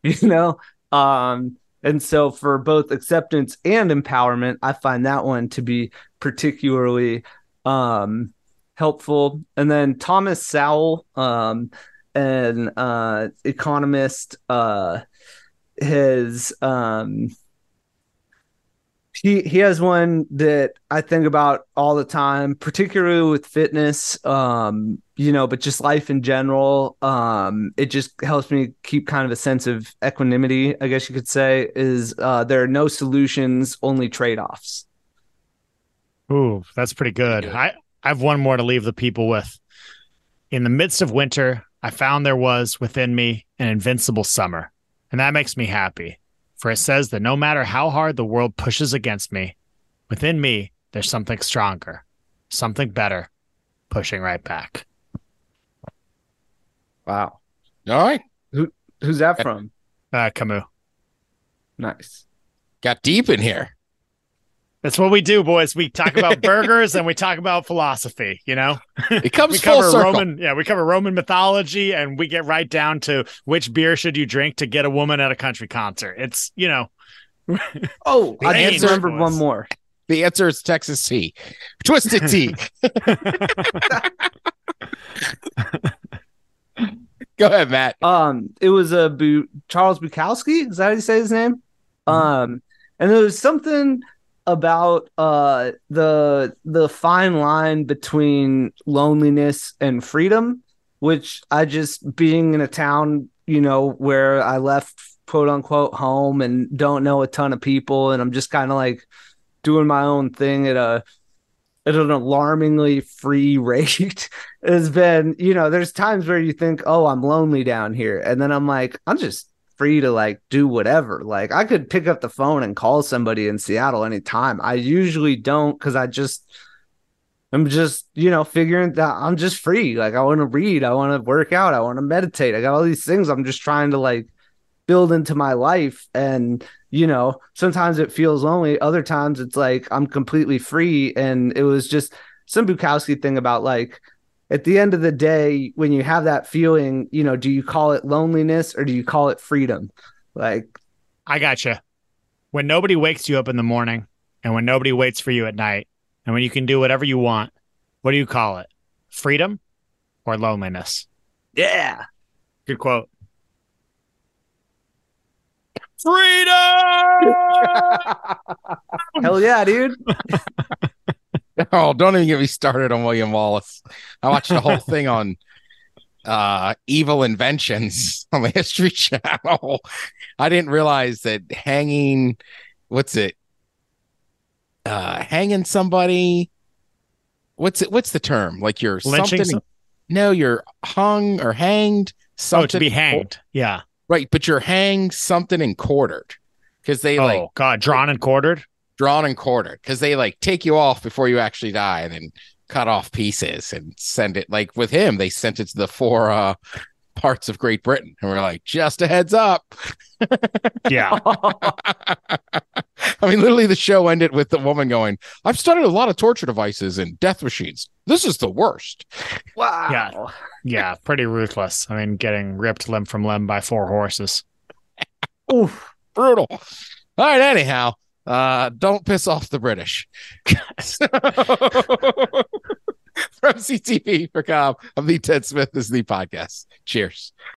you know, um and so for both acceptance and empowerment, I find that one to be particularly um helpful. And then Thomas Sowell, um, an uh, economist, uh, his um, he he has one that I think about all the time, particularly with fitness, um, you know, but just life in general. Um, it just helps me keep kind of a sense of equanimity, I guess you could say. Is uh, there are no solutions, only trade offs. Ooh, that's pretty good. good. I I have one more to leave the people with. In the midst of winter, I found there was within me an invincible summer, and that makes me happy. For it says that no matter how hard the world pushes against me, within me there's something stronger, something better, pushing right back. Wow, All right. Who, who's that from? Uh, Camus. Nice. Got deep in here. That's what we do, boys. We talk about burgers and we talk about philosophy. You know, It comes we full cover circle. Roman, yeah, we cover Roman mythology, and we get right down to which beer should you drink to get a woman at a country concert. It's you know, Oh, The I just answer remembered one more. The answer is Texas tea, twisted tea. Go ahead, Matt. Um, it was a Bu- Charles Bukowski. Is that how you say his name? Um, and there was something about uh the the fine line between loneliness and freedom, which I just being in a town, you know, where I left quote unquote home and don't know a ton of people, and I'm just kind of like doing my own thing at a at an alarmingly free rate has been, you know, there's times where you think, oh, I'm lonely down here. And then I'm like, I'm just free to like do whatever. Like I could pick up the phone and call somebody in Seattle anytime. I usually don't because I just, I'm just, you know, figuring that I'm just free. Like I want to read, I want to work out, I want to meditate. I got all these things I'm just trying to like build into my life. And, you know, sometimes it feels lonely. Other times it's like I'm completely free. And it was just some Bukowski thing about like, at the end of the day, when you have that feeling, you know, do you call it loneliness or do you call it freedom? Like, I got you. When nobody wakes you up in the morning, and when nobody waits for you at night, and when you can do whatever you want, what do you call it? Freedom or loneliness? yeah, Good quote. Freedom. hell yeah, dude. Oh, don't even get me started on William Wallace. I watched the whole thing on uh evil inventions on the history channel. I didn't realize that hanging what's it? Uh hanging somebody what's it what's the term? Like you're Lynching something some- no, you're hung or hanged Oh, to be hanged. Yeah. Right, but you're hanged something and quartered. Because they oh like God, drawn and quartered. Drawn and quartered because they like take you off before you actually die and then cut off pieces and send it like with him they sent it to the four uh parts of great britain and we're like just a heads up Yeah. i mean literally the show ended with the woman going i've studied a lot of torture devices and death machines this is the worst wow. Yeah. yeah. Pretty ruthless. I mean, getting ripped limb from limb by four horses. Oof. brutal all right anyhow uh don't piss off the british. From ctv for com i'm the ted smith. This is the podcast. Cheers